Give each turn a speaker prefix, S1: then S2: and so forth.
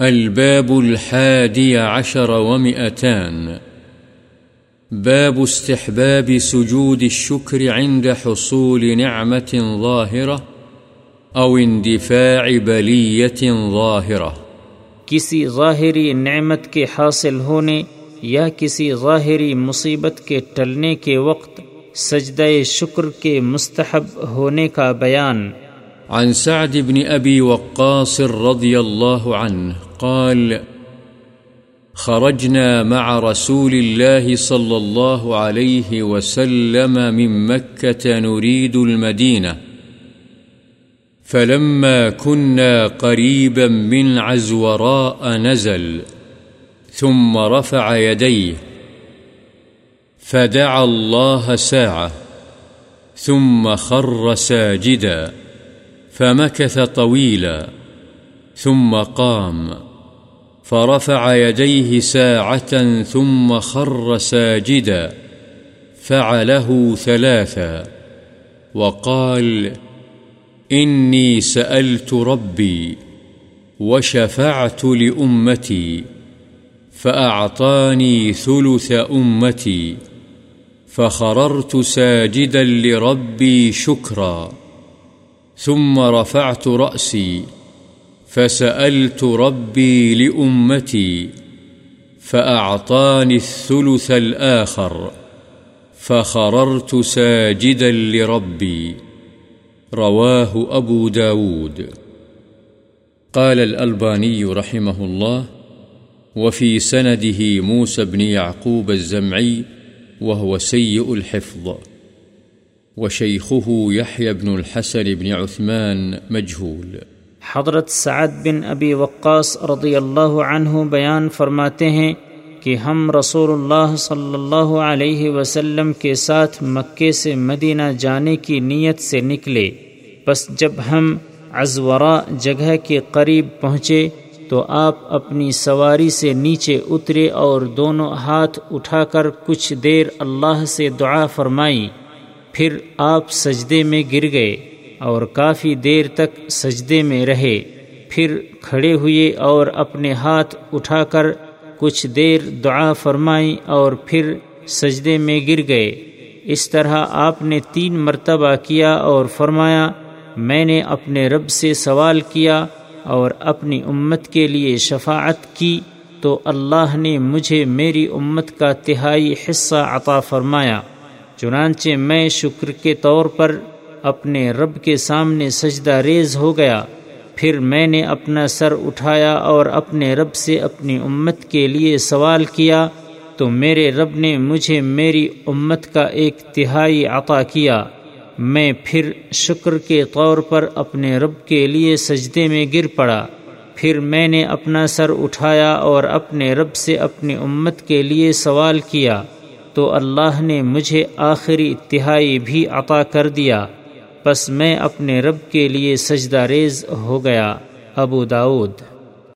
S1: الباب الحادي عشر ومئتان. باب استحباب سجود الشكر عند حصول نعمة ظاهرة أو اندفاع بلية ظاهرة.
S2: کسی ظاہری نعمت کے حاصل ہونے یا کسی ظاہری مصیبت کے ٹلنے کے وقت سجدہ شکر کے مستحب ہونے کا بیان
S1: عن سعد بن أبي وقاص رضي الله عنه قال، خرجنا مع رسول الله صلى الله عليه وسلم من مكة نريد المدينة، فلما كنا قريبا من عزوراء نزل، ثم رفع يديه، فدعا الله ساعة، ثم خر ساجدا. فمكث طويلا، ثم قام، فرفع يديه ساعة ثم خر ساجدا، فعله ثلاثا، وقال إني سألت ربي وشفعت لأمتي، فأعطاني ثلث أمتي، فخررت ساجدا لربي شكرا. ثم رفعت رأسي فسألت ربي لأمتي فأعطاني الثلث الآخر فخررت ساجدا لربي رواه أبو داود. قال الألباني رحمه الله وفي سنده موسى بن يعقوب الزمعي وهو سيء الحفظ. وشيخه يحيى بن الحسن بن عثمان مجهول.
S2: حضرت سعد بن ابی وقاص رضی اللہ عنہ بیان فرماتے ہیں کہ ہم رسول اللہ صلی اللہ علیہ وسلم کے ساتھ مکے سے مدینہ جانے کی نیت سے نکلے۔ بس جب ہم ازورا جگہ کے قریب پہنچے تو آپ اپنی سواری سے نیچے اترے اور دونوں ہاتھ اٹھا کر کچھ دیر اللہ سے دعا فرمائی پھر آپ سجدے میں گر گئے اور کافی دیر تک سجدے میں رہے۔ پھر کھڑے ہوئے اور اپنے ہاتھ اٹھا کر کچھ دیر دعا فرمائی اور پھر سجدے میں گر گئے۔ اس طرح آپ نے تین مرتبہ کیا اور فرمایا، میں نے اپنے رب سے سوال کیا اور اپنی امت کے لیے شفاعت کی، تو اللہ نے مجھے میری امت کا تہائی حصہ عطا فرمایا۔ چنانچہ میں شکر کے طور پر اپنے رب کے سامنے سجدہ ریز ہو گیا۔ پھر میں نے اپنا سر اٹھایا اور اپنے رب سے اپنی امت کے لیے سوال کیا، تو میرے رب نے مجھے میری امت کا ایک تہائی عطا کیا۔ میں پھر شکر کے طور پر اپنے رب کے لیے سجدے میں گر پڑا۔ پھر میں نے اپنا سر اٹھایا اور اپنے رب سے اپنی امت کے لیے سوال کیا۔ تو اللہ نے مجھے آخری تہائی بھی عطا کر دیا۔ بس میں اپنے رب کے لیے سجدہ ریز ہو گیا۔ ابو داود